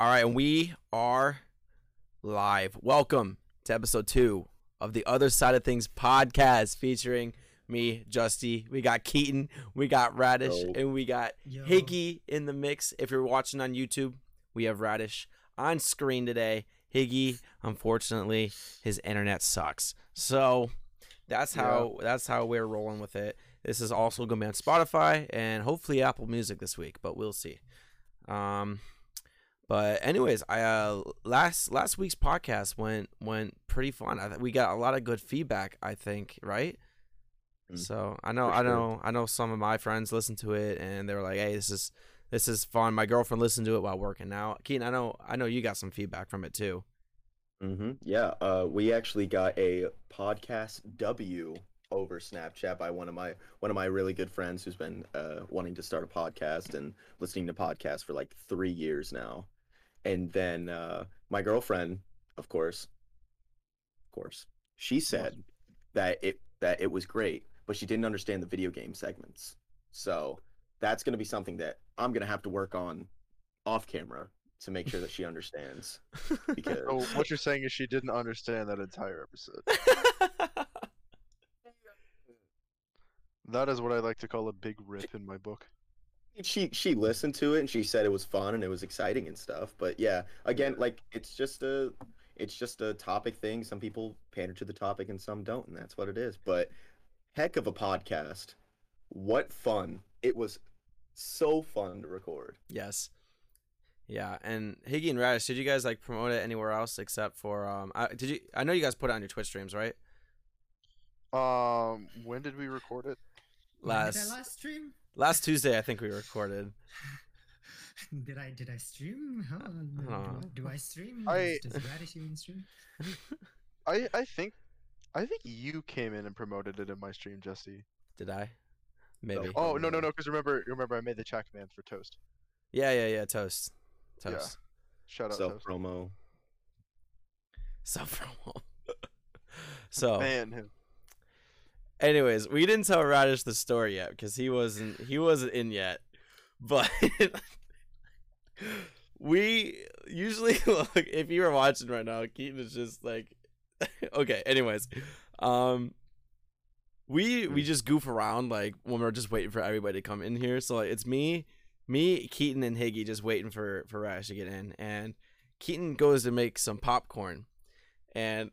All right, and we are live. Welcome to episode two of the Other Side of Things podcast featuring me, Justy. We got Keaton, we got Radish, Yo. and we got Yo. Higgy in the mix. If you're watching on YouTube, we have Radish on screen today. Higgy, unfortunately, his internet sucks. So that's how that's how we're rolling with it. This is also gonna be on Spotify and hopefully Apple Music this week, but we'll see. Um, but anyways, I uh last last week's podcast went went pretty fun. I th- we got a lot of good feedback. I think right. Mm. So I know For I sure. know I know some of my friends listened to it and they were like, "Hey, this is this is fun." My girlfriend listened to it while working. Now, Keaton, I know I know you got some feedback from it too. Mm-hmm. Yeah. Uh, we actually got a podcast W over Snapchat by one of my one of my really good friends who's been uh, wanting to start a podcast and listening to podcasts for like three years now. And then uh, my girlfriend, of course, of course, she said that it that it was great, but she didn't understand the video game segments. So that's going to be something that I'm going to have to work on off camera to make sure that she understands because So what you're saying is she didn't understand that entire episode. That is what I like to call a big rip in my book. She she listened to it and she said it was fun and it was exciting and stuff but yeah again like it's just a it's just a topic thing some people pander to the topic and some don't and that's what it is but heck of a podcast what fun it was so fun to record Yes. Yeah, and Higgy and Radish, did you guys like promote it anywhere else except for um? I, did you? I know you guys put it on your Twitch streams, right? Um, when did we record it? When did Last last stream? Last Tuesday, I think we recorded. Did I did I stream? Huh? Do. I, do I stream? I- Does, does Radish even stream? I I think, I think you came in and promoted it in my stream, Jesse. Did I? Maybe. Oh no no no! Because remember remember I made the chat command for toast. Yeah, yeah, yeah. Toast. Yeah. Toast. Shout out self toast. promo Self promo. so, Man, him. Anyways, we didn't tell Radish the story yet because he wasn't he wasn't in yet. But we usually look if you were watching right now, Keaton is just like okay, anyways. Um we we just goof around like when we're just waiting for everybody to come in here. So like it's me, me, Keaton and Higgy just waiting for for Radish to get in and Keaton goes to make some popcorn and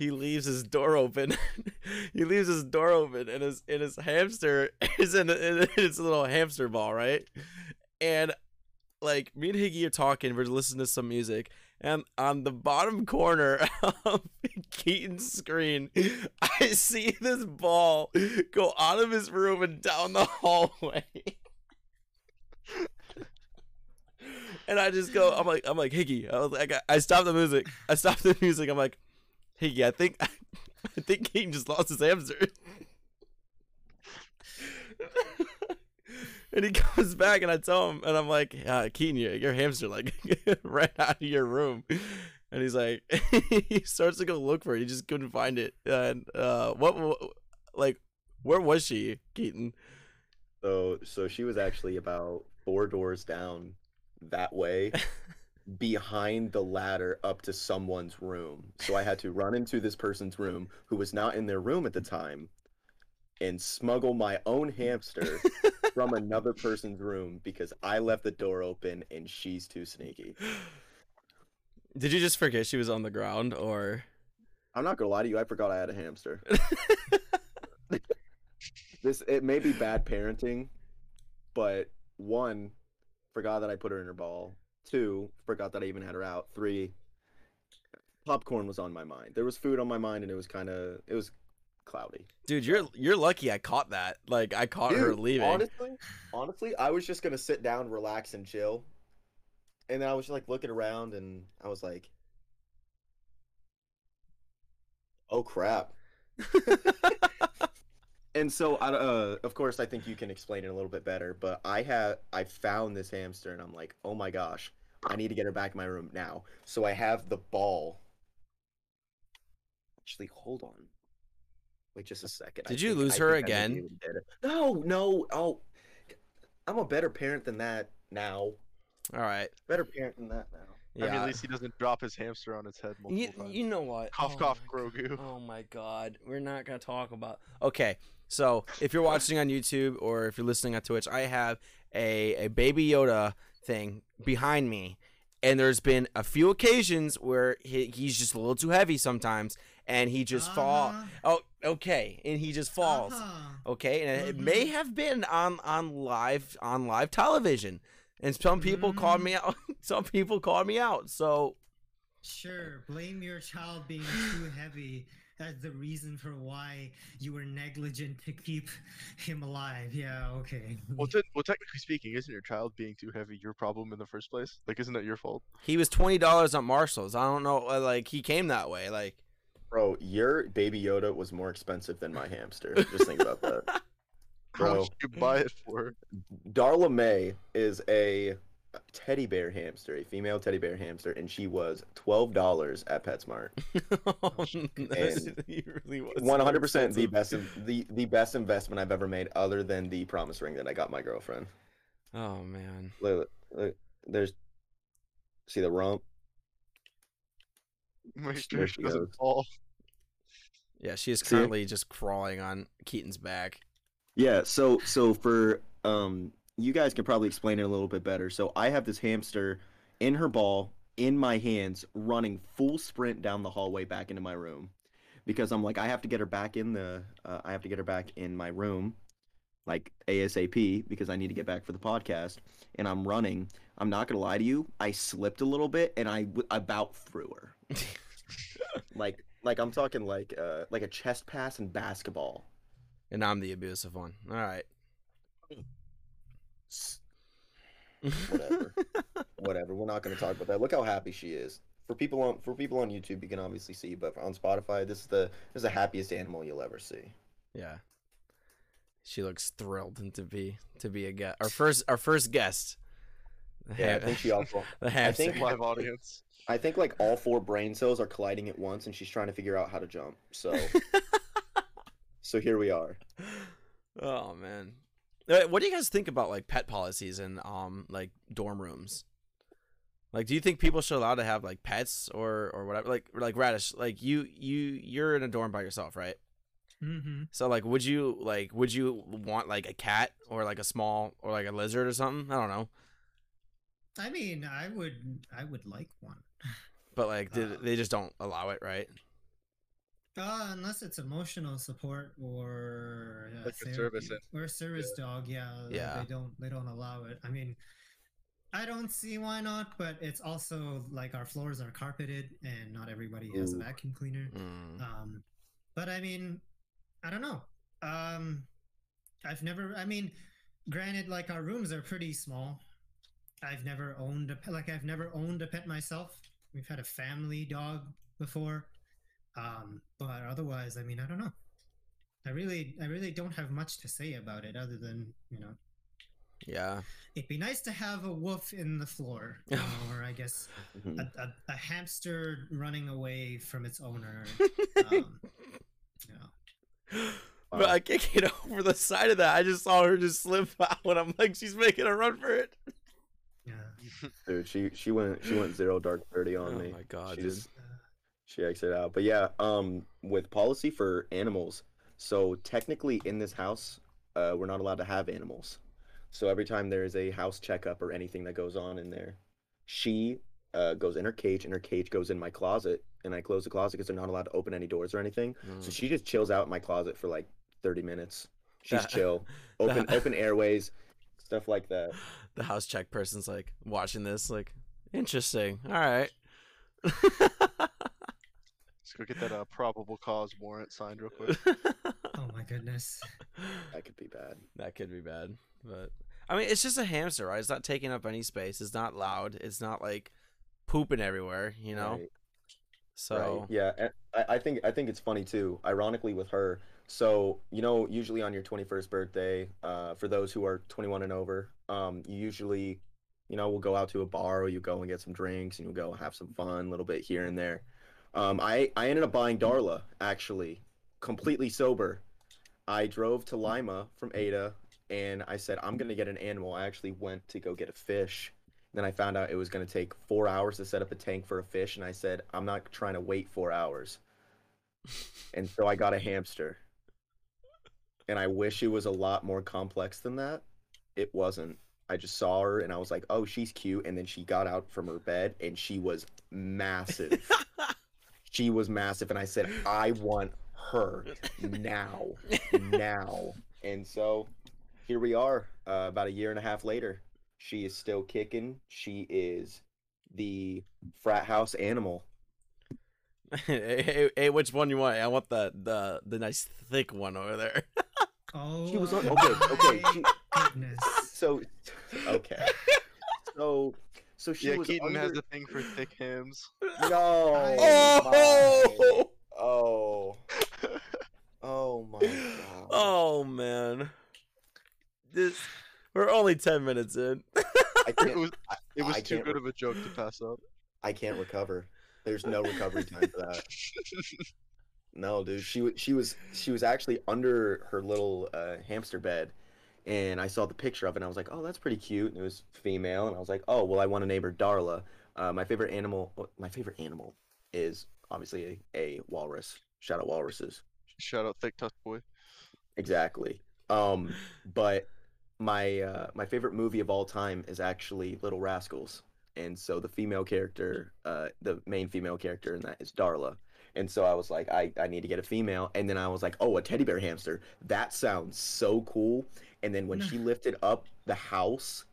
he leaves his door open. he leaves his door open, and his and his hamster is in, in its little hamster ball, right? And like me and Higgy are talking, we're listening to some music, and on the bottom corner of Keaton's screen, I see this ball go out of his room and down the hallway. And I just go, I'm like, I'm like, Higgy. I was like, I, I stopped the music. I stopped the music. I'm like, Higgy, I think, I think Keaton just lost his hamster. and he comes back, and I tell him, and I'm like, uh, Keaton, your, your hamster like ran out of your room. And he's like, he starts to go look for it. He just couldn't find it. And uh, what, what like, where was she, Keaton? so so she was actually about four doors down that way behind the ladder up to someone's room. So I had to run into this person's room who was not in their room at the time and smuggle my own hamster from another person's room because I left the door open and she's too sneaky. Did you just forget she was on the ground, or? I'm not gonna lie to you, I forgot I had a hamster. this it may be bad parenting, but one, forgot that I put her in her ball. Two, forgot that I even had her out. Three, popcorn was on my mind. There was food on my mind and it was kinda it was cloudy. Dude, you're you're lucky I caught that. Like I caught her leaving. Honestly, honestly, I was just gonna sit down, relax, and chill. And then I was just like looking around, and I was like, "Oh crap!" and so, I, uh, of course, I think you can explain it a little bit better. But I had, I found this hamster, and I'm like, "Oh my gosh, I need to get her back in my room now." So I have the ball. Actually, hold on. Wait just a second. I Did you think- lose I her think I maybe again? even did it. No, no. Oh, I'm a better parent than that now. All right. Better parent than that now. Yeah. I mean, at least he doesn't drop his hamster on his head multiple you, times. you know what? Cough, Oh cough, my Grogu. Oh my god, we're not gonna talk about. Okay, so if you're watching on YouTube or if you're listening on Twitch, I have a a Baby Yoda thing behind me, and there's been a few occasions where he, he's just a little too heavy sometimes, and he just fall. Uh-huh. Oh, okay, and he just falls. Uh-huh. Okay, and it may Mhm. have been on on live on live television, and some people called me out. Some people called me out. So Sure, blame your child being too heavy as the reason for why you were negligent to keep him alive. Yeah, okay. Well, te- well, technically speaking, isn't your child being too heavy your problem in the first place? Like, isn't that your fault? he was twenty dollars at Marshalls. I don't know, uh, like he came that way. Like Bro, your baby Yoda was more expensive than my hamster. Just think about that. How Bro. much did you buy it for? Darla May is a teddy bear hamster, a female teddy bear hamster, and she was twelve dollars at PetSmart. That's- he really was One hundred percent the best the the best investment I've ever made, other than the promise ring that I got my girlfriend. Oh man. Look, look, there's see the rump. Make There sure she she doesn't goes. fall. Yeah, she is See? currently just crawling on Keaton's back. Yeah, so so for um you guys can probably explain it a little bit better. So I have this hamster in her ball in my hands running full sprint down the hallway back into my room because I'm like I have to get her back in the uh, I have to get her back in my room like ASAP because I need to get back for the podcast and I'm running. I'm not going to lie to you, I slipped a little bit and I w- about threw her. like like I'm talking like uh like a chest pass in basketball. And I'm the abusive one. All right. S- Whatever. whatever. We're not going to talk about that. Look how happy she is. For people on for people on YouTube, you can obviously see, but on Spotify, this is the this is the happiest animal you'll ever see. yeah. She looks thrilled to be to be a guest. Our first our first guest. Yeah, I think she also. the I think Live audience. I think like all four brain cells are colliding at once, and she's trying to figure out how to jump. So so here we are. oh man. Uh, What do you guys think about like pet policies in um like dorm rooms? Like, do you think people should allow to have like pets or or whatever? Like like radish, like you you you're in a dorm by yourself, right? Mm-hmm. So like, would you like would you want like a cat or like a small or like a lizard or something? I don't know, I mean, I would, I would like one. but like Uh, they just don't allow it, right? Uh, unless it's emotional support or uh, Like a service or a service dog. Yeah, Yeah. They don't, they don't allow it. I mean, I don't see why not, but it's also like our floors are carpeted and not everybody has a vacuum cleaner. Mm. Um, but I mean, I don't know. Um, I've never. I mean, granted, like our rooms are pretty small. I've never owned a pet. Like I've never owned a pet myself. We've had a family dog before, um, but otherwise, I mean, I don't know. I really, I really don't have much to say about it other than you know, Yeah. it'd be nice to have a wolf in the floor, you know, or I guess a, a, a hamster running away from its owner. Um, you know. But I can't get over the side of that. I just saw her just slip out, and I'm like, she's making a run for it. Yeah. Dude, she she went she went zero dark thirty on Oh me. Oh my god, she dude. just she exited out. But yeah, um, with policy for animals, so technically in this house, uh, we're not allowed to have animals. So every time there is a house checkup or anything that goes on in there, she uh, goes in her cage, and her cage goes in my closet, and I close the closet because they're not allowed to open any doors or anything. So Mm. she just chills out in my closet for like thirty minutes. She's That- chill, open that- open airways, stuff like that. The house check person's like watching this, like, interesting. All right. Let's go get that uh, probable cause warrant signed real quick. Oh my goodness. That could be bad. that could be bad, but I mean, it's just a hamster, right? It's not taking up any space. It's not loud. It's not like pooping everywhere, you know. Right. So Right. Yeah, and I, I think I think it's funny too. Ironically, with her, so you know, usually on your twenty first birthday, uh, for those who are twenty one and over, um, you usually, you know, will go out to a bar or you go and get some drinks and you'll go have some fun, a little bit here and there. Um, I I ended up buying Darla actually, completely sober. I drove to Lima from Ada and I said I'm gonna get an animal. I actually went to go get a fish, Then I found out it was to take four hours to set up a tank for a fish, and I said, I'm not trying to wait four hours. and so I got a hamster. And I wish it was a lot more complex than that. It wasn't. I just saw her and I was like, oh, she's cute. And then she got out from her bed and she was massive. she was massive. And I said, I want her now. now. And so here we are, uh, about a year and a half later. She is still kicking. She is the frat house animal. hey, hey, hey, which one you want? I want the the the nice thick one over there. Oh, She was on. Okay, okay. She, goodness. so, okay. So, so she yeah, was Keaton has a thing for thick hams. No. Oh! my- Oh. Oh my god. oh man, this we're only ten minutes in. I It was it was I too good re- of a joke to pass up. I can't recover. There's no recovery time for that. No, dude. She was she was she was actually under her little uh, hamster bed, and I saw the picture of it. and I was like, oh, that's pretty cute. And it was female, and I was like, oh, well, I want to name her Darla. Uh, my favorite animal. My favorite animal is obviously a, a walrus. Shout out walruses. Shout out thick tusk boy. Exactly. Um, but my uh, my favorite movie of all time is actually Little Rascals, and so the female character, uh, the main female character in that is Darla. And so I was like, I, I need to get a female. And then I was like, oh, a teddy bear hamster. That sounds so cool. And then when she lifted up the house,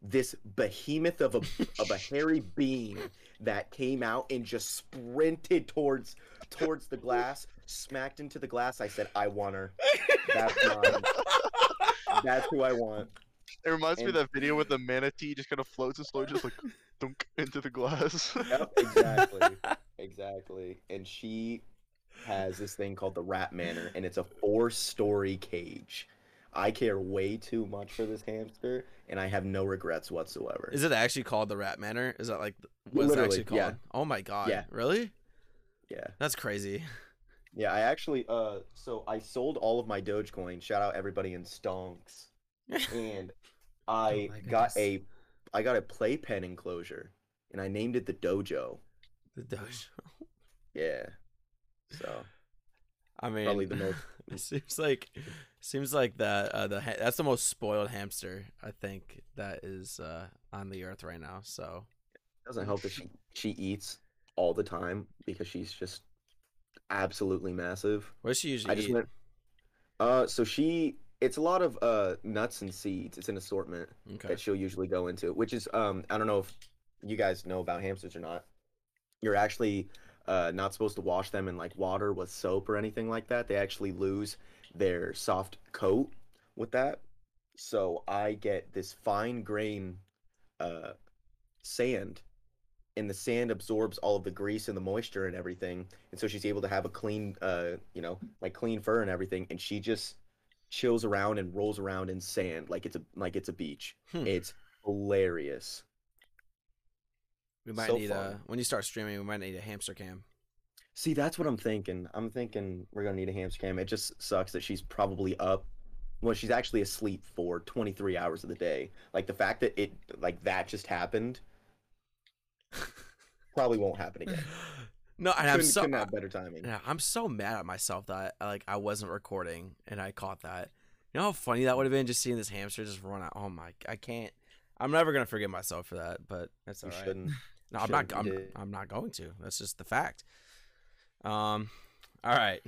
this behemoth of a of a hairy being that came out and just sprinted towards towards the glass, smacked into the glass. I said, I want her. That's mine. That's who I want. It reminds me of that video with the manatee just kind of floats and slowly just like dunk into the glass. Yep, exactly. exactly. And she has this thing called the Rat Manor, and it's a four story cage. I care way too much for this hamster, and I have no regrets whatsoever. Is it actually called the Rat Manor? Is that like th- what it's Literally, actually called? yeah. Oh my god! Yeah. Really? Yeah. That's crazy. Yeah, I actually uh so I sold all of my Dogecoin. Shout out everybody in Stonks. And I my got a I got a playpen enclosure and I named it the dojo. The Dojo. Yeah. So I mean, Probably the most- it seems like seems like that uh, the ha- that's the most spoiled hamster I think that is uh, on the earth right now. So it doesn't help that she she eats all the time because she's just absolutely massive. what does she usually I just eat? went uh so she it's a lot of uh nuts and seeds. It's an assortment Okay. that she'll usually go into, which is um I don't know if you guys know about hamsters or not. You're actually uh not supposed to wash them in like water with soap or anything like that. They actually lose their soft coat with that. So I get this fine grain uh sand and the sand absorbs all of the grease and the moisture and everything and so she's able to have a clean uh you know like clean fur and everything and she just chills around and rolls around in sand like it's a like it's a beach Hmm. it's hilarious We might so need a when you start streaming. We might need a hamster cam. See that's what i'm thinking i'm thinking we're gonna need a hamster cam it just sucks that she's probably up well she's actually asleep for 23 hours of the day like the fact that it like that just happened probably won't happen again No, and I'm couldn't, so couldn't have better timing yeah, I'm so mad at myself that like I wasn't recording and I caught that. You know how funny that would have been just seeing this hamster just run out. Oh my, I can't. I'm never gonna forgive myself for that, but that's you alright. shouldn't No, I'm not. I'm, I'm not going to. That's just the fact. Um, all right.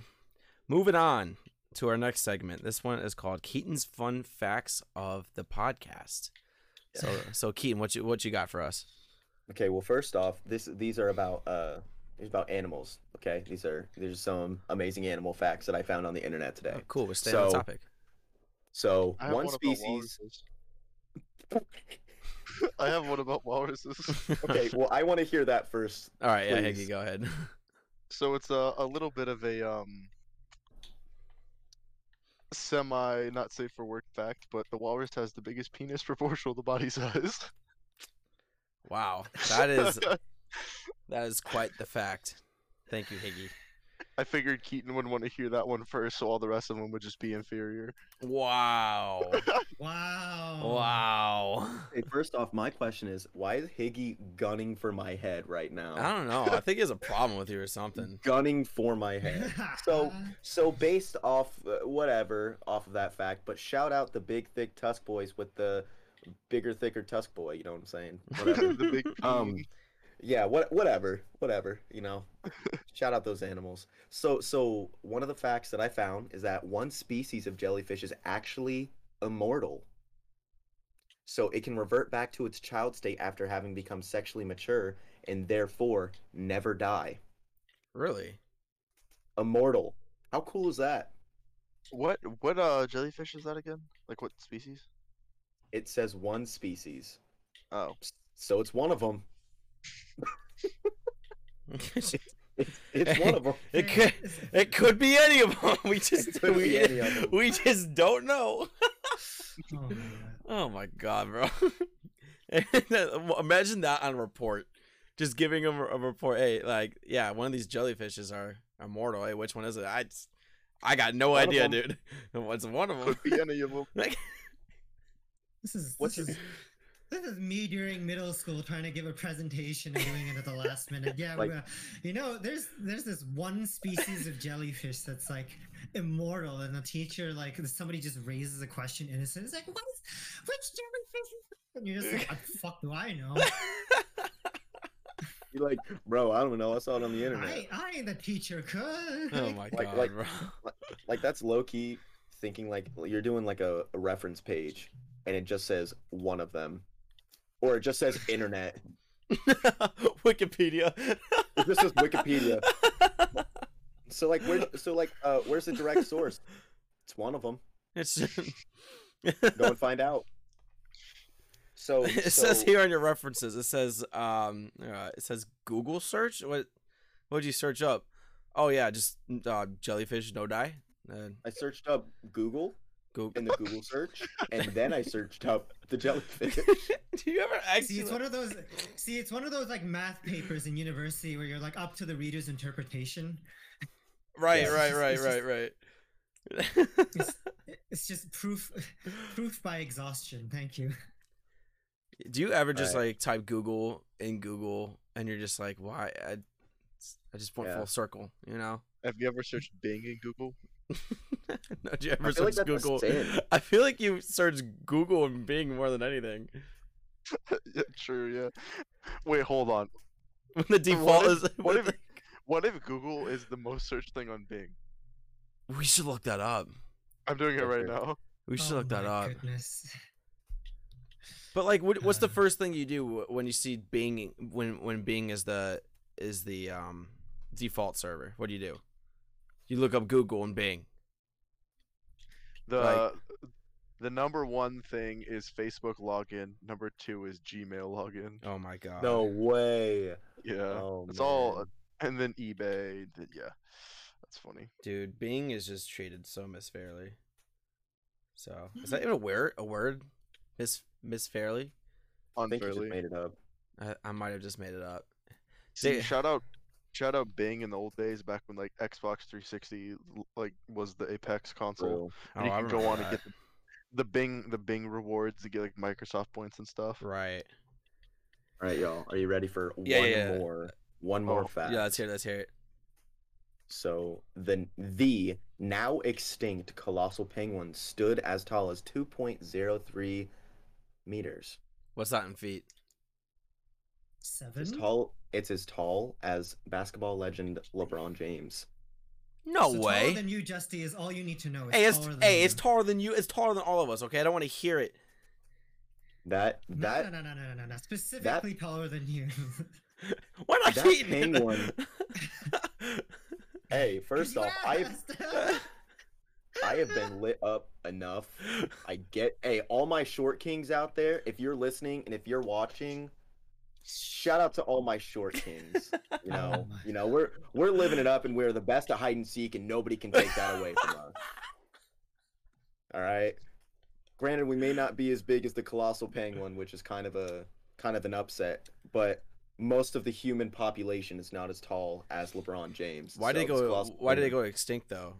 Moving on to our next segment. This one is called Keaton's Fun Facts of the Podcast. So, so Keaton, what you what you got for us? Okay, well, first off, this these are about uh, these about animals. Okay, these are there's some amazing animal facts that I found on the internet today. Oh, cool. We're staying on So- topic. So I one one species. I have one about walruses. okay, well, I want to hear that first. all right. Yeah, please. Higgy, go ahead. So it's a, a little bit of a um semi not safe for work fact, but the walrus has the biggest penis proportional to body size. Wow, that is that is quite the fact. Thank you, Higgy. I figured Keaton would want to hear that one first, so all the rest of them would just be inferior. Wow. Wow. Wow. Hey, first off, my question is, why is Higgy gunning for my head right now? I don't know. I think he has a problem with you or something. Gunning for my head. So, so based off uh, whatever off of that fact, but shout out the big thick Tusk boys with the bigger thicker Tusk boy. You know what I'm saying? Whatever. the big um, yeah, what whatever, whatever. You know, shout out those animals. So, so one of the facts that I found is that one species of jellyfish is actually immortal. So it can revert back to its child state after having become sexually mature and therefore never die. Really? Immortal. How cool is that? what what uh jellyfish is that again? Like what species? It says one species. Oh, So it's one of them. it It's, it's one of them. It could it could be any of them. We just we, any we just don't know. Oh my God. Oh my god, bro. Imagine that on a report. Just giving them a report. Hey, like, yeah, one of these jellyfishes are immortal. Hey, which one is it? I just, I got no One of idea, 'em. dude. What's one of them? could be any of them. Like, This is What's this your- is this is me during middle school trying to give a presentation and doing it at the last minute. Yeah, Like- you know, there's there's this one species of jellyfish that's like immortal, and the teacher like somebody just raises a question innocent. It's like, what is which jellyfish? Is? And you're just like, what the fuck do I know? You're like, bro, I don't know. I saw it on the internet. I I ain't the teacher could. oh my Like- god, like- bro. like that's low key thinking like you're doing like a, a reference page and it just says one of them or it just says internet Wikipedia. it just says wikipedia so like where so like uh where's the direct source it's one of them It's go and find out so it so, says here on your references. It says um uh, it says Google search. What what'd you search up? Oh yeah, just uh, jellyfish no die. Uh, i searched up google Google. in the google search and then i searched up the jellyfish Do you ever See, it's one of those. See, it's one of those like math papers in university where you're like up to the reader's interpretation. Right, Yeah. right, It's right, just- right, right. It's, it's just proof, proof by exhaustion. Thank you. Do you ever just Alright. like type Google in Google and you're just like, why? I, I just went Yeah. full circle, you know? Have you ever searched Bing in Google? no, do you ever I feel like search that's a Google? I feel like you search Google and Bing more than anything. yeah, true. Yeah. Wait, hold on. When the default if- is. what if- What if Google is the most searched thing on Bing? we should look that up. I'm doing it right now. We should Oh look that my up. Goodness. But like, what, what's the Uh. first thing you do when you see Bing when when Bing is the is the um default server? What do you do? You look up Google and Bing. The Like- the number one thing is Facebook login. Number two is Gmail login. Oh my god. no way Yeah, oh it's all, man. And then eBay. th- Yeah, that's funny. Dude, Bing is just treated so misfairly. So is that mm-hmm. even a word? A word? Miss Miss Fairly? i think you just made it up I, I might have just made it up. See, They- shout out, shout out Bing in the old days back when like Xbox 360 like was the apex console. Bro. Oh, and you I can go remember on and that. get the, the Bing the Bing rewards to get like Microsoft points and stuff. Right. all right y'all are you ready for Yeah, one yeah, yeah. more one more Oh, fact Yeah, let's hear it. Let's hear it. So the the now extinct colossal penguin stood as tall as 2.03 meters. What's that in feet? Seven. As tall, it's as tall as basketball legend LeBron James. No So way. Taller than you, Justy, is all you need to know. It's hey, it's taller than hey, you. it's taller than you. It's taller than all of us. Okay, I don't want to hear it. That No, that no, no, no, no, no, no. Specifically taller than you. Why not That Keaton? penguin- hey, first off, I have have. I have been lit up enough. I get hey, all my short kings out there, if you're listening and if you're watching, shout out to all my short kings. You know, Oh you know, we're we're living it up and we're the best at hide and seek and nobody can take that away from us. All right. Granted, we may not be as big as the colossal penguin, which is kind of a kind of an upset, but most of the human population is not as tall as LeBron James. Why did they go? colossal Why did they go extinct though?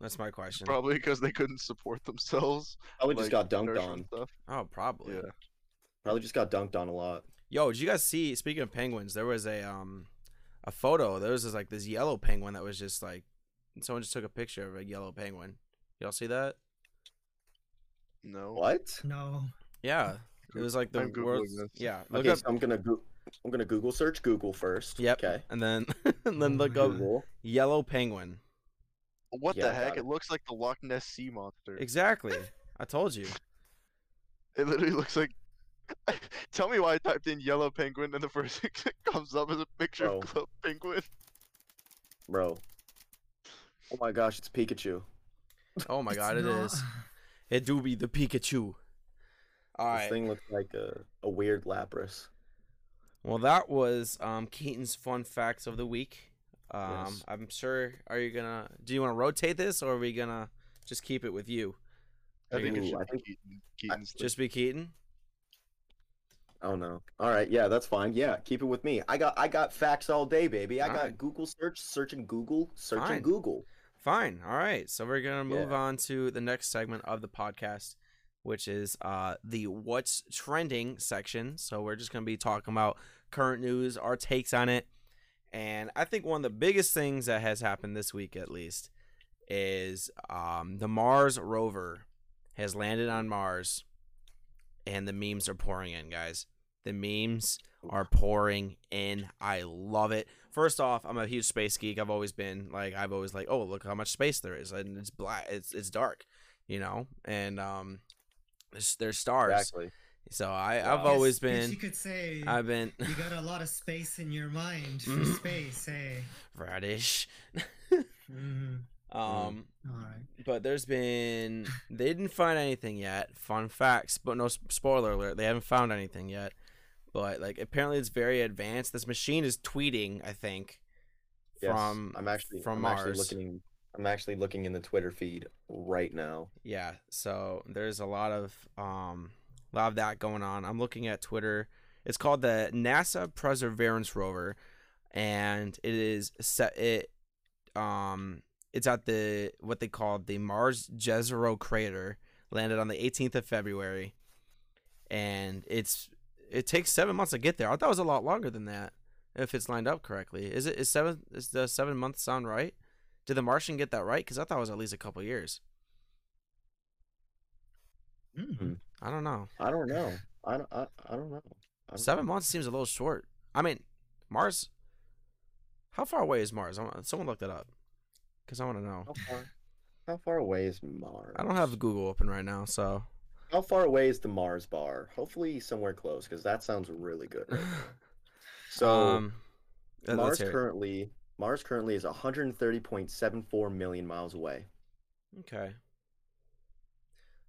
That's my question. Probably because they couldn't support themselves. Probably just got dunked on. Stuff. Oh, probably. Yeah. Probably just got dunked on a lot. Yo, did you guys see? Speaking of penguins, there was a um a photo. There was this like this yellow penguin that was just like someone just took a picture of a yellow penguin. Y'all see that? No. What? No. Yeah, it was like the I'm Googling world's. this. Yeah, look Okay, so I'm gonna go. I'm gonna Google search Google first. Yep. Okay. And then and then look up Google. yellow penguin. What Yeah, the I got heck? it. It looks like the Loch Ness sea monster. Exactly. I told you. It literally looks like. Tell me why I typed in yellow penguin and the first thing that comes up is a picture Bro. of club penguin. Bro. Oh my gosh, it's Pikachu. Oh my It's god, it not- is. It do be the Pikachu. All This right. thing looks like a, a weird Lapras. Well, that was um, Keaton's fun facts of the week. Um, Yes. I'm sure. Are you gonna? Do you want to rotate this, or are we gonna just keep it with you? I think it Ooh, should I be think- Keaton. Keaton's the- Just be Keaton. Oh no. All right, yeah, that's fine. Yeah, keep it with me. I got I got facts all day, baby. I got Alright. Google search, searching Google, searching Fine. Google. Fine. All right. So we're gonna move Yeah. on to the next segment of the podcast, which is uh the what's trending section. So we're just gonna be talking about current news, our takes on it, and I think one of the biggest things that has happened this week, at least, is um the Mars rover has landed on Mars, and the memes are pouring in, guys. The memes are pouring in. I love it. First off, I'm a huge space geek. I've always been like I've always like, oh, look how much space there is, and it's black. It's it's dark, you know, and um, there's, there's stars. Exactly. So I Wow. I've always Guess- guess been You could say I've been you got a lot of space in your mind for Mhm. space. Hey. radish. hmm Um, All right. but there's been they didn't find anything yet. Fun facts, but no spoiler alert. They haven't found anything yet. But like apparently it's very advanced. This machine is tweeting. I think Yes, from I'm actually from I'm Mars. actually looking I'm actually looking in the Twitter feed right now. Yeah, so there's a lot of um a lot of that going on. I'm looking at Twitter. It's called the NASA Perseverance rover and it is set it um it's at the what they call the Mars Jezero crater landed on the 18th of February and it's it takes 7 months to get there. I thought it was a lot longer than that if it's lined up correctly. Is it is 7 is the 7 months sound right? Did the Martian get that right? Cuz I thought it was at least a couple years. Mm. I don't know. I don't know. I don't I, I don't know. I don't Seven know. months seems a little short. I mean, Mars. How far away is Mars? Someone look that up, because I want to know. How far, how far away is Mars? I don't have Google open right now, so. How far away is the Mars bar? Hopefully somewhere close, because that sounds really good. Right. So um, Mars hear it. currently Mars currently is 130.74 million miles away. Okay.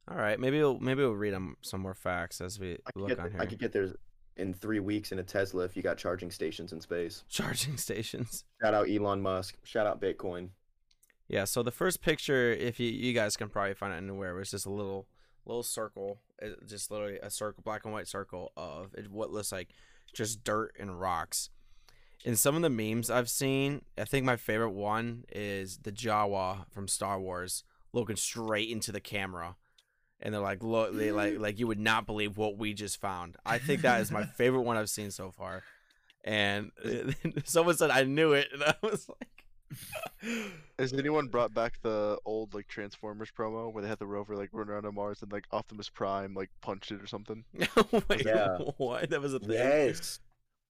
All right, maybe we'll maybe we'll read some more facts as we look get on here. I could get there in three weeks in a Tesla if you got charging stations in space. Charging stations. Shout out Elon Musk. Shout out Bitcoin. Yeah. So the first picture, if you you guys can probably find it anywhere, was just a little little circle, uh, just literally a circle, black and white circle of it, what looks like just dirt and rocks. In some of the memes I've seen, I think my favorite one is the Jawa from Star Wars looking straight into the camera. And they're like, look, they like, like you would not believe what we just found. I think that is my favorite one I've seen so far. And someone said I knew it, and I was like, Has anyone brought back the old like Transformers promo where they had the rover like run around on Mars and like Optimus Prime like punched it or something? Wait, Yeah. what? That was a thing. Yes.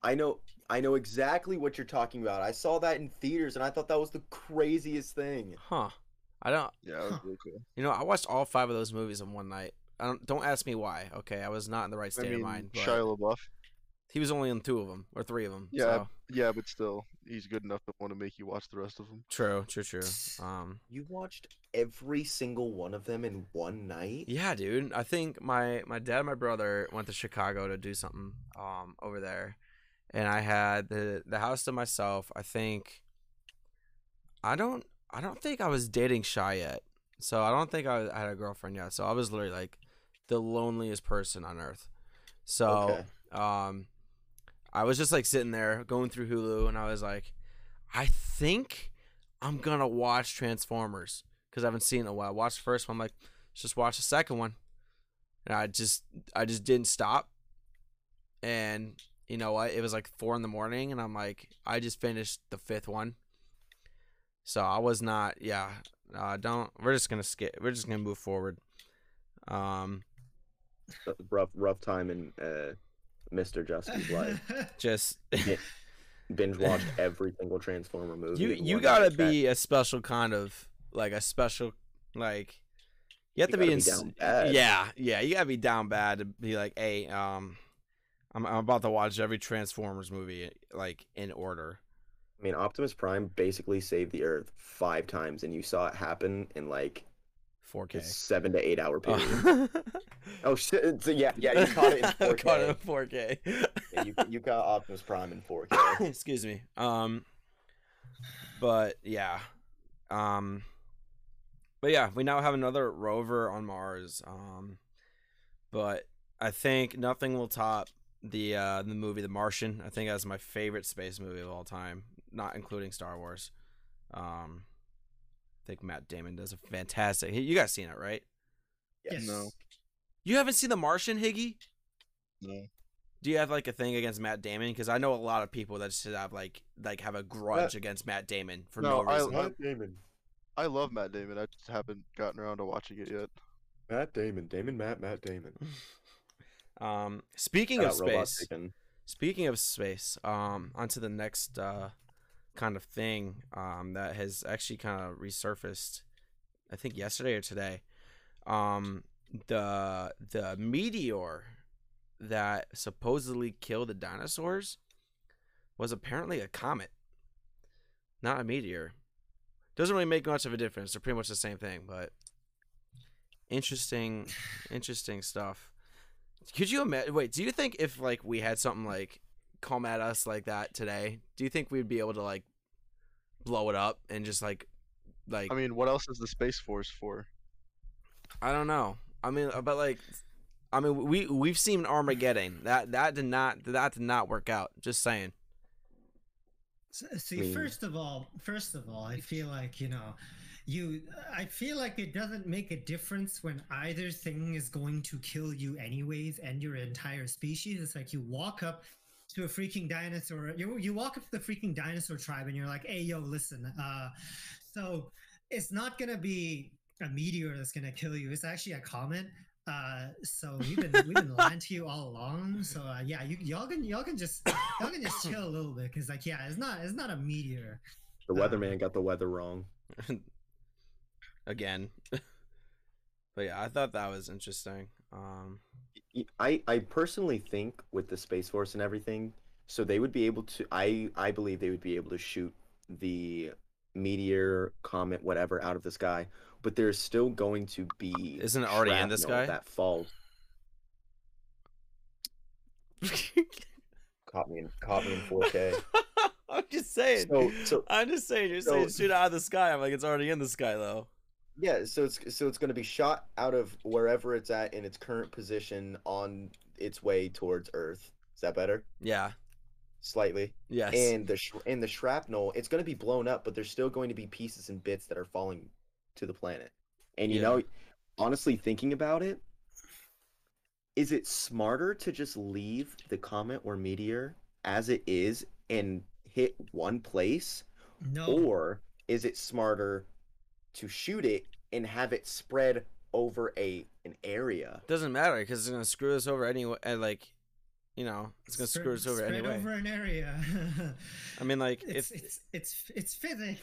I know I know exactly what you're talking about. I saw that in theaters and I thought that was the craziest thing. Huh. I don't. Yeah, that was Huh. really cool. You know, I watched all five of those movies in one night. I don't. Don't ask me why. Okay, I was not in the right I state mean, of mind. But Shia LaBeouf. he was only in two of them or three of them. Yeah, So. Yeah, but still, he's good enough to want to make you watch the rest of them. True. True. True. Um. You watched every single one of them in one night? Yeah, dude. I think my my dad and my brother went to Chicago to do something um over there, and I had the the house to myself. I think. I don't. I don't think I was dating Shy yet, so I don't think I, was, I had a girlfriend yet. So I was literally like the loneliest person on earth. So Okay. um, I was just like sitting there going through Hulu, and I was like, I think I'm gonna watch Transformers because because I haven't seen it in a while. Watch the first one. I'm like, let's just watch the second one. And I just I just didn't stop. And you know what? It was like four in the morning, and I'm like, I just finished the fifth one. So I was not. Yeah. Uh, don't. We're just gonna skip. We're just gonna move forward. Um. rough rough time in uh, Mr. Justy's life. Just Binge watched every single Transformer movie. you you gotta be a special kind of like a special like you have You to be gotta in be down bad. yeah yeah you gotta be down bad to be like hey um I'm, I'm about to watch every transformers movie like in order I mean, Optimus Prime basically saved the Earth five times, and you saw it happen in like 4k seven to eight hour period. oh, Oh shit! So yeah, yeah, you caught it in 4K. caught it in 4k Yeah, you you got Optimus Prime in 4K. excuse me um but yeah um but yeah we now have another rover on mars um but i think nothing will top the uh the movie the martian i think that's my favorite space movie of all time not including star wars um i think matt damon does a fantastic you guys seen it right Yes. No. you haven't seen the martian higgy No. do you have like a thing against Matt Damon? Because I know a lot of people that just have like like have a grudge against Matt Damon for no, No, I- reason. I- Damon. I love Matt Damon. I just haven't gotten around to watching it yet. Matt Damon. Damon. Matt. Matt Damon. um, speaking Shout of space, speaking of space, um, onto the next uh kind of thing um that has actually kind of resurfaced. I think yesterday or today, um, the the meteor that supposedly killed the dinosaurs was apparently a comet, not a meteor. Doesn't really make much of a difference. They're pretty much the same thing, but interesting, interesting stuff. Could you imagine? Wait, do you think if like we had something like come at us like that today, do you think we'd be able to like blow it up and just like like I mean, what else is the Space Force for? I don't know. I mean, uh, but like, I mean, we we've seen Armageddon. That that did not that did not work out. Just saying. See, first of all, first of all, I feel like you know, you. I feel like it doesn't make a difference when either thing is going to kill you anyways, and your entire species. It's like you walk up to a freaking dinosaur. You you walk up to the freaking dinosaur tribe, and you're like, "Hey, yo, listen. Uh, so it's not gonna be a meteor that's gonna kill you. It's actually a comet." Uh, so we've been we've been lying to you all along. So uh, yeah, you y'all can y'all can just y'all can just chill a little bit because like yeah, it's not it's not a meteor. The weatherman got the weather wrong. Again. but yeah, I thought that was interesting. Um, I I personally think with the Space Force and everything, so they would be able to. I I believe they would be able to shoot the meteor, comet, whatever out of the sky, but there's still going to be. Isn't it already in the sky? That falls. Caught me in caught me in 4K. I'm just saying. so so I'm just saying. You're so- saying shoot out of the sky. I'm like, it's already in the sky though. Yeah, so it's so it's going to be shot out of wherever it's at in its current position on its way towards Earth. Is that better? Yeah. Slightly. Yes. and the sh- and the shrapnel it's going to be blown up but there's still going to be pieces and bits that are falling to the planet and you Yeah. know honestly thinking about it is it smarter to just leave the comet or meteor as it is and hit one place No, or is it smarter to shoot it and have it spread over a an area Doesn't matter because it's gonna screw us over anyway. Uh, like, you know, it's gonna screw us over spread anyway. over an area. I mean, like, it's if it's it's it's physics.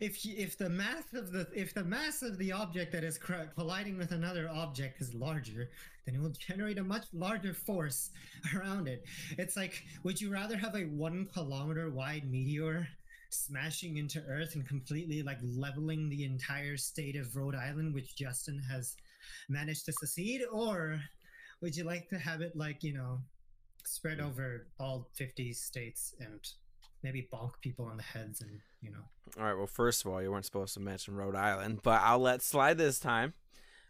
If if the mass of the if the mass of the object that is colliding with another object is larger, then it will generate a much larger force around it. It's like, would you rather have a one kilometer wide meteor smashing into Earth and completely like leveling the entire state of Rhode Island, which Justin has managed to secede? or would you like to have it like you know spread over all 50 states and maybe bonk people on the heads and you know All right. Well, first of all, you weren't supposed to mention Rhode Island, but I'll let slide this time.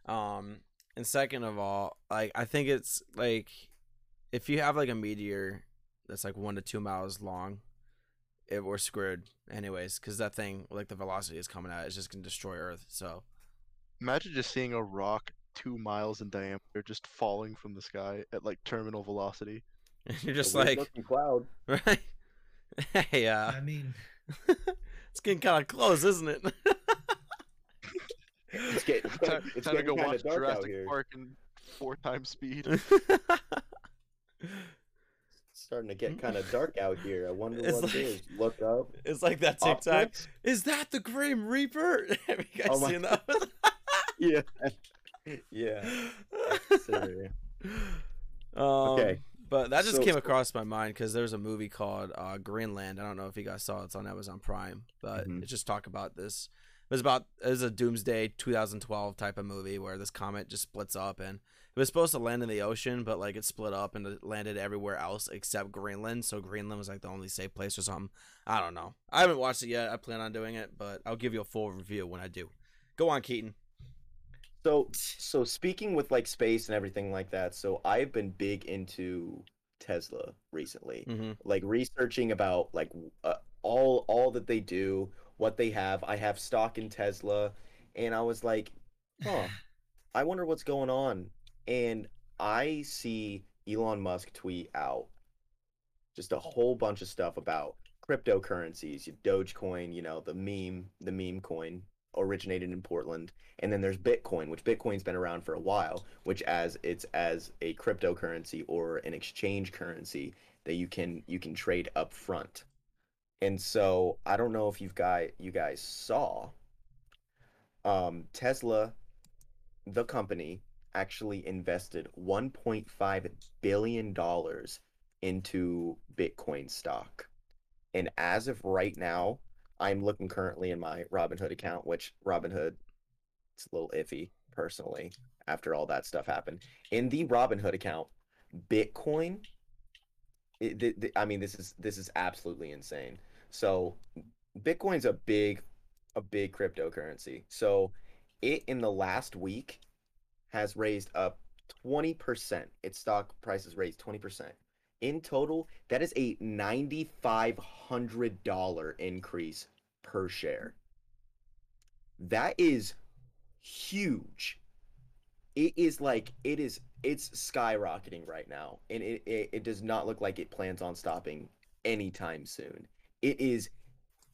Um, and second of all, like I think it's like if you have like a meteor that's like one to two miles long, it we're screwed anyways because that thing like the velocity is coming at it's just gonna destroy Earth. So Imagine just seeing a rock two miles in diameter just falling from the sky at like terminal velocity. And you're just like, looking cloud. right? Hey, uh, I mean, it's getting kind of close, isn't it? It's getting, Time, it's time to go getting kind watch of dark out Jurassic. Park in four times speed. Starting to get kind of dark out here. I wonder It's what like- it is. Look up. it's like that TikTok. Optimus? Is that the Grim Reaper? Have you guys Oh seen that? Yeah. yeah. Um, Okay, But that just so- came across my mind because there's a movie called uh, Greenland. I don't know if you guys saw it. It's on Amazon Prime, but Mhm. it just talk about this. It was about it was a doomsday 2012 type of movie where this comet just splits up and it was supposed to land in the ocean, but like it split up and it landed everywhere else except Greenland. So Greenland was like the only safe place or something. I don't know. I haven't watched it yet. I plan on doing it, but I'll give you a full review when I do. Go on, Keaton. So so speaking with like space and everything like that, so I've been big into Tesla recently. Mm-hmm. Like researching about like uh, all all that they do, what they have. I have stock in Tesla and I was like, "Huh. I wonder what's going on." And I see Elon Musk tweet out just a whole bunch of stuff about cryptocurrencies, Dogecoin, you know, the meme, the meme coin originated in Portland, and then there's Bitcoin, which Bitcoin's been around for a while, which as it's as a cryptocurrency or an exchange currency that you can you can trade up front. And so I don't know if you've got you guys saw um Tesla the company actually invested 1.5 billion dollars into Bitcoin stock. And as of right now, I'm looking currently in my Robinhood account, which Robinhood it's a little iffy personally after all that stuff happened. In the Robinhood account, Bitcoin it, th- th- I mean this is this is absolutely insane. So Bitcoin's a big a big cryptocurrency. So it in the last week has raised up 20%. Its stock price has raised 20%. In total, that is a $9,500 increase per share. That is huge. It is like, it is, it's skyrocketing right now. And it, it, it does not look like it plans on stopping anytime soon. It is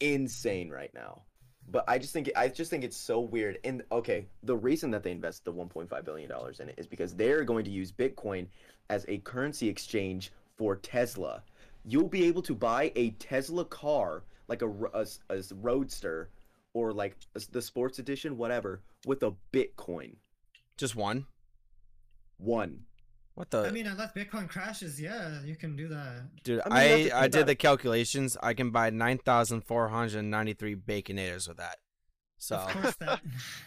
insane right now. But I just think I just think it's so weird. And okay, the reason that they invest the 1.5 billion dollars in it is because they're going to use Bitcoin as a currency exchange for Tesla. You'll be able to buy a Tesla car, like a, a, a Roadster, or like the Sports Edition, whatever, with a Bitcoin. Just one. One. What the? I mean, unless Bitcoin crashes, yeah, you can do that. Dude, I mean, I, I did about the calculations. I can buy 9,493 baconators with that. So Of course, that.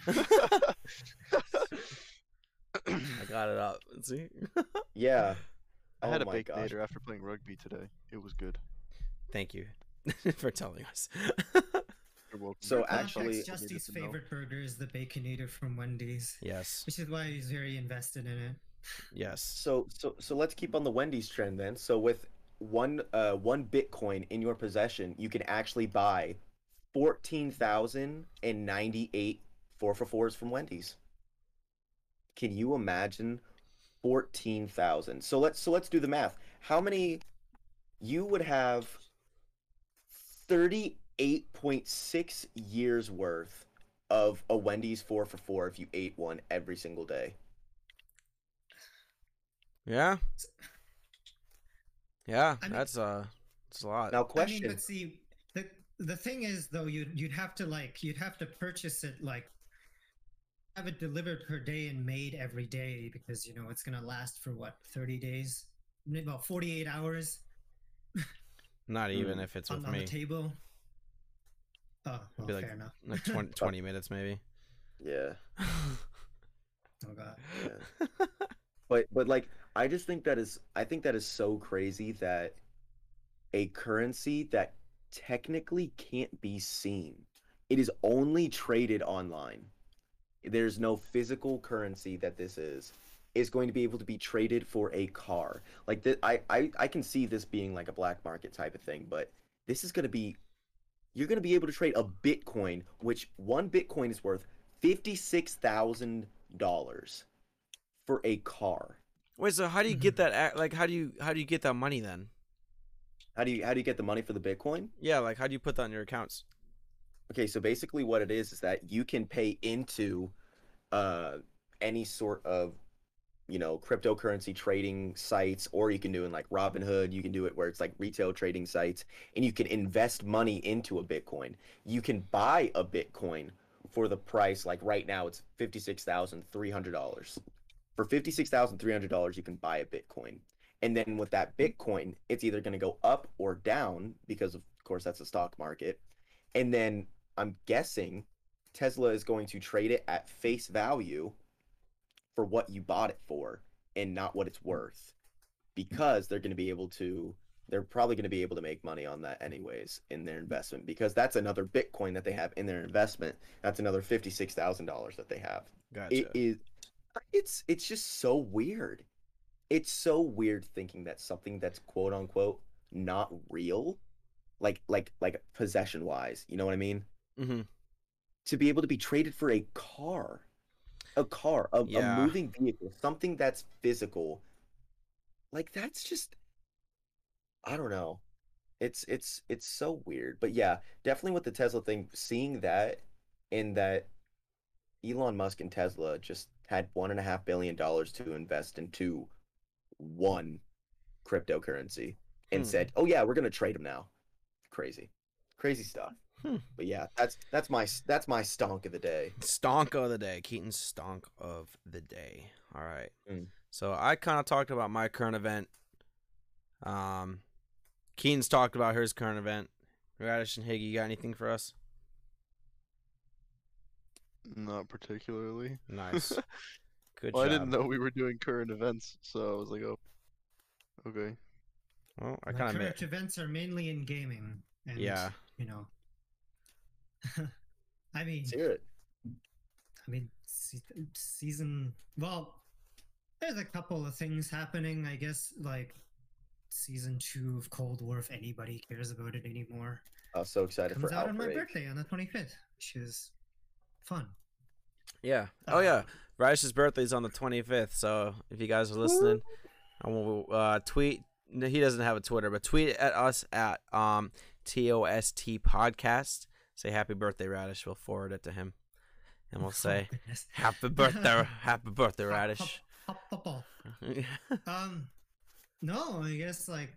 I got it up. Let's see? Yeah. I had Oh a my gosh. baconator after playing rugby today. It was good. Thank you for telling us. You're welcome. So actually- Context, Needed Justy's to know. favorite burger is the Baconator from Wendy's, yes. which is why he's very invested in it. Yes. So so so let's keep on the Wendy's trend then. So with one uh one Bitcoin in your possession, you can actually buy fourteen thousand and ninety eight four for fours from Wendy's. Can you imagine fourteen thousand? So let's so let's do the math. How many you would have thirty eight point six years worth of a Wendy's four for four if you ate one every single day. Yeah. Yeah, I mean- that's uh that's a lot. Now I question mean, but see, the the thing is though, you'd you'd have to like you'd have to purchase it like have it delivered per day and made every day because you know it's gonna last for what thirty days, about forty eight hours Not even Mm. if it's on, with on the table. Oh, well, be like- fair enough. Like 20, 20 minutes maybe. Yeah. oh god. Yeah. but but like I just think that is I think that is so crazy that a currency that technically can't be seen. It is only traded online. There's no physical currency that this is is going to be able to be traded for a car. Like I, I I can see this being like a black market type of thing, but this is going to be you're going to be able to trade a bitcoin which one bitcoin is worth fifty-six thousand dollars for a car. Wait, so how do you get that? Like, how do you how do you get that money then? How do you how do you get the money for the Bitcoin? Yeah, like how do you put that in your accounts? Okay, so basically what it is is that you can pay into uh any sort of you know cryptocurrency trading sites or you can do it in like Robinhood, you can do it where it's like retail trading sites and you can invest money into a Bitcoin. You can buy a Bitcoin for the price like right now it's $56,300. For $56,300 you can buy a Bitcoin. And then with that Bitcoin, it's either going to go up or down because of course that's a stock market. And then I'm guessing Tesla is going to trade it at face value for what you bought it for and not what it's worth because they're going to be able to they're probably going to be able to make money on that anyways in their investment because that's another bitcoin that they have in their investment that's another $56,000 that they have Gotcha. it is it's it's just so weird it's so weird thinking that something that's quote unquote not real like like like possession wise you know what i mean mm-hmm. to be able to be traded for a car a car a, Yeah. a moving vehicle something that's physical like that's just i don't know it's it's it's so weird but yeah definitely with the tesla thing seeing that in that elon musk and tesla just had one and a half billion dollars to invest into one cryptocurrency and Hmm. said oh yeah we're gonna trade them now crazy crazy stuff Hmm. but yeah that's that's my that's my stonk of the day Stonk of the day. Keaton's stonk of the day. All right. Mm. So I kind of talked about my current event. Um, Keaton's talked about his current event. Radish and Higgy, you got anything for us? Not particularly. Nice. Good well, job. I didn't know we were doing current events, so I was like, oh, okay. Well, I kind of current events are mainly in gaming. And, Yeah. You know. I mean, Let's hear it I mean, season. Well, there's a couple of things happening. I guess like season two of Cold War, if anybody cares about it anymore, i was so excited comes for out on my birthday on the 25th, which is fun. Yeah. Oh yeah. Radish's birthday's on the 25th. So if you guys are listening, I will uh, tweet. No, he doesn't have a Twitter, but tweet at us at um TOST podcast. Say happy birthday, Radish. We'll forward it to him, and we'll Oh, say goodness. happy birthday, happy birthday, Radish. hop, hop, hop. Um, no, I guess like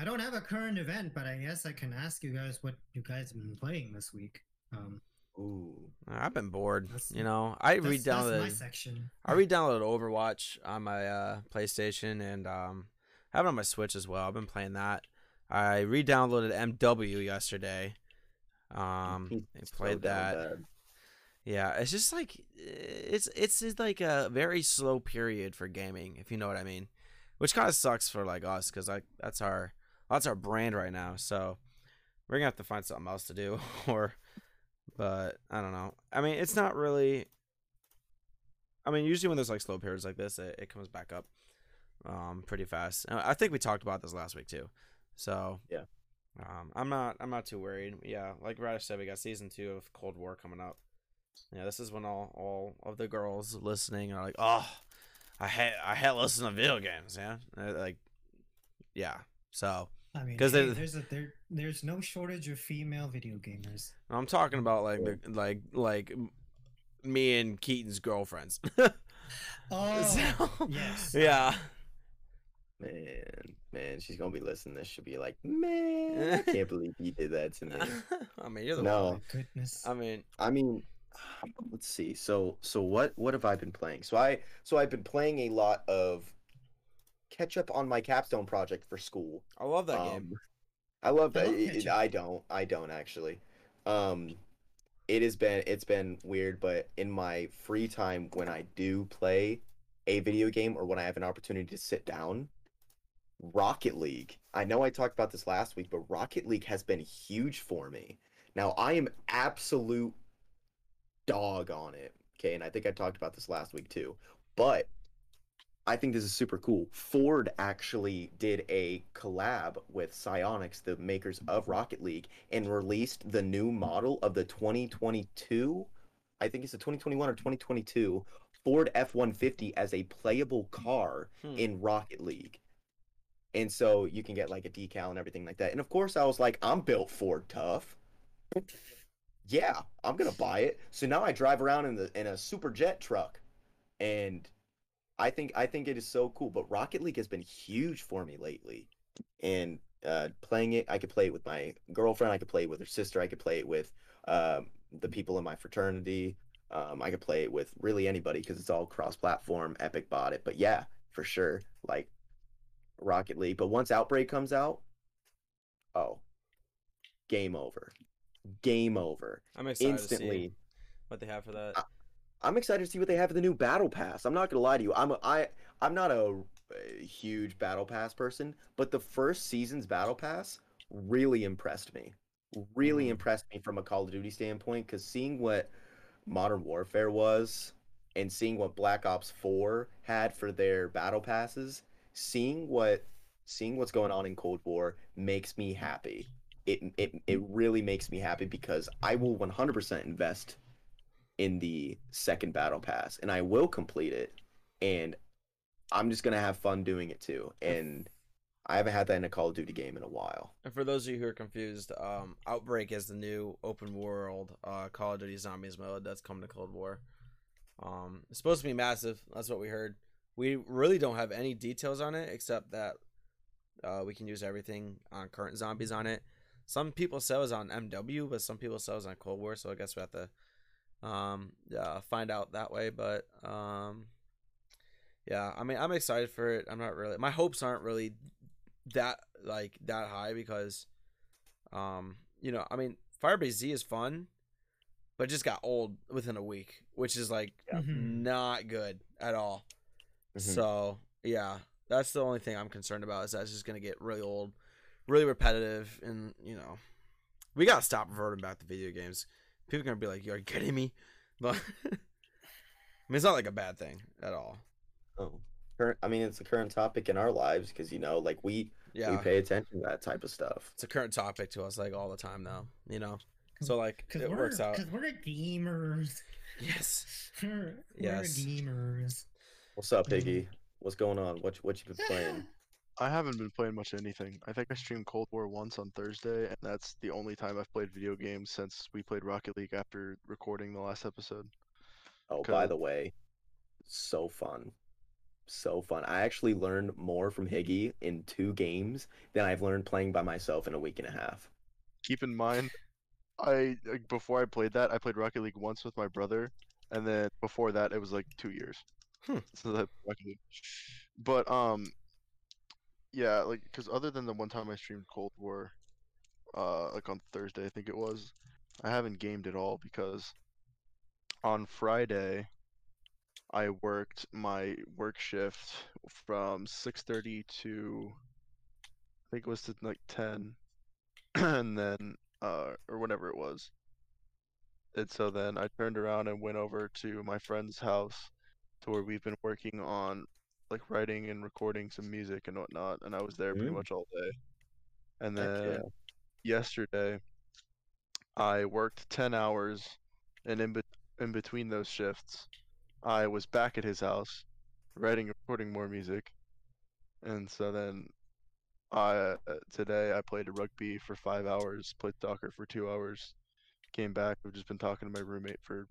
I don't have a current event, but I guess I can ask you guys what you guys have been playing this week. Um, Ooh. I've been bored. That's- You know, I that's, that's my re-downloaded. section. I re-downloaded Overwatch on my uh, PlayStation and um, have it on my Switch as well. I've been playing that. I re-downloaded MW yesterday. Um, He's and so played down that. bad. Yeah, it's just like it's it's just like a very slow period for gaming, if you know what I mean. Which kind of sucks for like us, cause like that's our that's our brand right now. So we're gonna have to find something else to do, or but I don't know. I mean, it's not really. I mean, usually when there's like slow periods like this, it, it comes back up, um, pretty fast. I think we talked about this last week too. So Yeah. um, I'm not I'm not too worried. Yeah, like Radish said, we got season two of Cold War coming up. Yeah, this is when all, all of the girls listening are like, "Oh, I hate I hate listening to video games." Yeah, like, yeah. So I mean, 'Cause hey, they- there's a there there's no shortage of female video gamers. I'm talking about like the like like me and Keaton's girlfriends. Oh, So, yes. Yeah. Man, man, she's gonna be listening. to This should be like, man, I can't believe you did that to me. I mean, you're the No. one. goodness. I mean, I mean, let's see. So, so what? What have I been playing? So I, so I've been playing a lot of catch up on my capstone project for school. I love that game. Um, I love I that. love catch it- up. I don't. I don't actually. Um, it has been it's been weird, but in my free time when I do play a video game or when I have an opportunity to sit down, Rocket League. I know I talked about this last week, but Rocket League has been huge for me. Now I am absolute dog on it. Okay, and I think I talked about this last week too. But I think this is super cool. Ford actually did a collab with Psyonix, the makers of Rocket League, and released the new model of the 2022 I think it's a 2021 or 2022 Ford F150 as a playable car Hmm. in Rocket League. And so you can get like a decal and everything like that. And of course, I was like, I'm built Ford tough. yeah, I'm gonna buy it. So now I drive around in the in a super jet truck, and I think I think it is so cool. But Rocket League has been huge for me lately, and uh, playing it, I could play it with my girlfriend. I could play it with her sister. I could play it with um, the people in my fraternity. Um, I could play it with really anybody because it's all cross-platform. Epic bought it, but yeah, for sure, like Rocket League. But once Outbreak comes out, oh, game over, game over I'm excited to instantly. see what they have for that. I- I'm excited to see what they have for the new battle pass. I'm not gonna lie to you. I'm a, I I'm not a, a huge battle pass person, but the first season's battle pass really impressed me. Really Mhm. impressed me from a Call of Duty standpoint because seeing what Modern Warfare was and seeing what Black Ops 4 had for their battle passes, seeing what seeing what's going on in Cold War makes me happy. It it it really makes me happy because I will 100% invest in the second battle pass and I will complete it and I'm just to have fun doing it too. And I haven't had that in a Call of Duty game in a while. And for those of you who are confused, um, Outbreak is the new open world uh, Call of Duty Zombies mode that's coming to Cold War. Um, it's supposed to be massive. That's what we heard. We really don't have any details on it except that uh, we can use everything on current zombies on it. Some people say it on MW, but some people say it on Cold War. So I guess we have to um, yeah, find out that way. But um, yeah, I mean, I'm excited for it. I'm not really. My hopes aren't really that like that high because um you know i mean firebase z is fun but it just got old within a week which is like Yeah. Mhm. not good at all Mhm. so yeah that's the only thing i'm concerned about is that's just gonna get really old really repetitive and you know we gotta stop reverting back to video games people are gonna be like you're kidding me but i mean it's not like a bad thing at all Oh. Current I mean it's a current topic in our lives because you know like we yeah we pay attention to that type of stuff. it's a current topic to us like all the time now you know so like Because it works out because we're gamers. yes We're, Yes. we're gamers. What's up, Higgy? What's going on? What what you been playing? I haven't been playing much of anything. I think I streamed Cold War once on Thursday, and that's the only time I've played video games since we played Rocket League after recording the last episode. Oh, by the way, so fun. So fun. I actually learned more from Higgy in two games than I've learned playing by myself in a week and a half. Keep in mind, I before I played that, I played Rocket League once with my brother, and then before that, it was like two years. Hmm. So that Rocket League. But um, yeah, like because other than the one time I streamed Cold War, uh, like on Thursday, I think it was, I haven't gamed at all because on Friday I worked my work shift from 6:30 to I think it was to like 10 and then uh or whatever it was. And so then I turned around and went over to my friend's house to where we've been working on like writing and recording some music and whatnot and I was there pretty Mm. much all day. And then yeah. yesterday I worked 10 hours and in, bet in between those shifts I was back at his house writing and recording more music. And so then I uh, today I played rugby for 5 hours, played soccer for 2 hours, came back, I've just been talking to my roommate for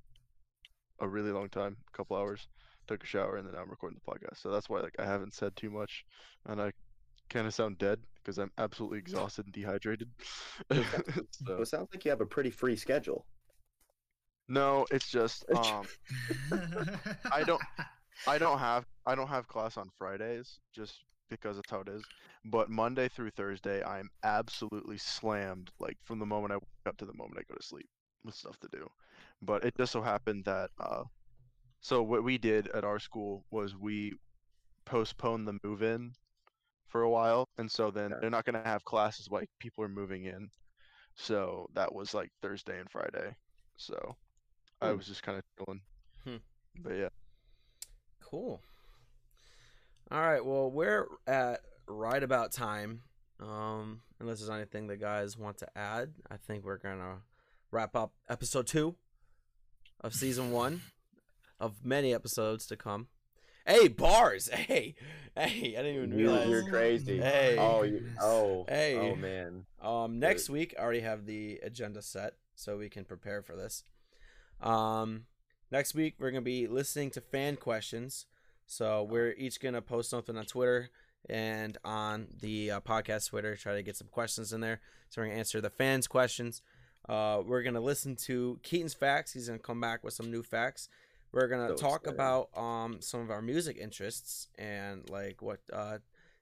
a really long time, a couple hours, took a shower and then I'm recording the podcast. So that's why like I haven't said too much and I kind of sound dead because I'm absolutely exhausted and dehydrated. So it sounds like you have a pretty free schedule. no, it's just um I don't- I don't have I don't have class on Fridays just because that's how it is. But Monday through Thursday, I'm absolutely slammed. Like from the moment I wake up to the moment I go to sleep, with stuff to do. But it just so happened that uh, so what we did at our school was we postponed the move in for a while, and so then they're not gonna have classes while people are moving in. So that was like Thursday and Friday. So I Hmm. was just kind of chilling. Hmm. But yeah. Cool. All right. Well, we're at right about time. Um, unless there's anything the guys want to add, I think we're gonna wrap up episode two. of season one of many episodes to come. Hey, bars! Hey, hey! I didn't even realize. you're crazy. Hey. Oh, you, oh, Hey. oh man. Um, next week I already have the agenda set, so we can prepare for this. Um, next week we're gonna be listening to fan questions. So we're each gonna post something on Twitter and on the uh, podcast Twitter, try to get some questions in there. So we're gonna answer the fans' questions. Uh, we're gonna listen to Keaton's facts. He's gonna come back with some new facts. We're gonna So talk excited. about um some of our music interests and like what uh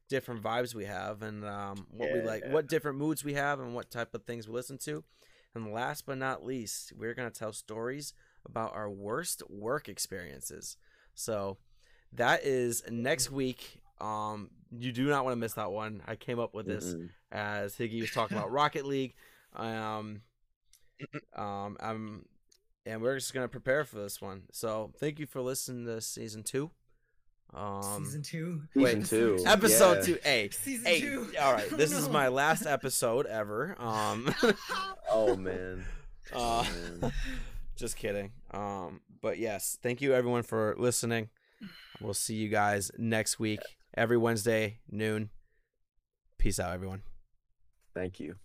different vibes we have and um what we like Yeah. what different moods we have and what type of things we listen to. And last but not least, we're gonna tell stories about our worst work experiences. So that is next week. Um, you do not want to miss that one. I came up with this Mm-mm. as Higgy was talking about Rocket League. Um, um, I'm, and we're just gonna prepare for this one. So thank you for listening to season two. Um, Season two. wait, Season two. episode yeah. two. Hey, Season hey. two. All right, Oh, this is my last episode ever. Um, Oh man. uh, man. just kidding. Um, but yes, thank you everyone for listening. We'll see you guys next week, every Wednesday noon. Peace out, everyone. Thank you.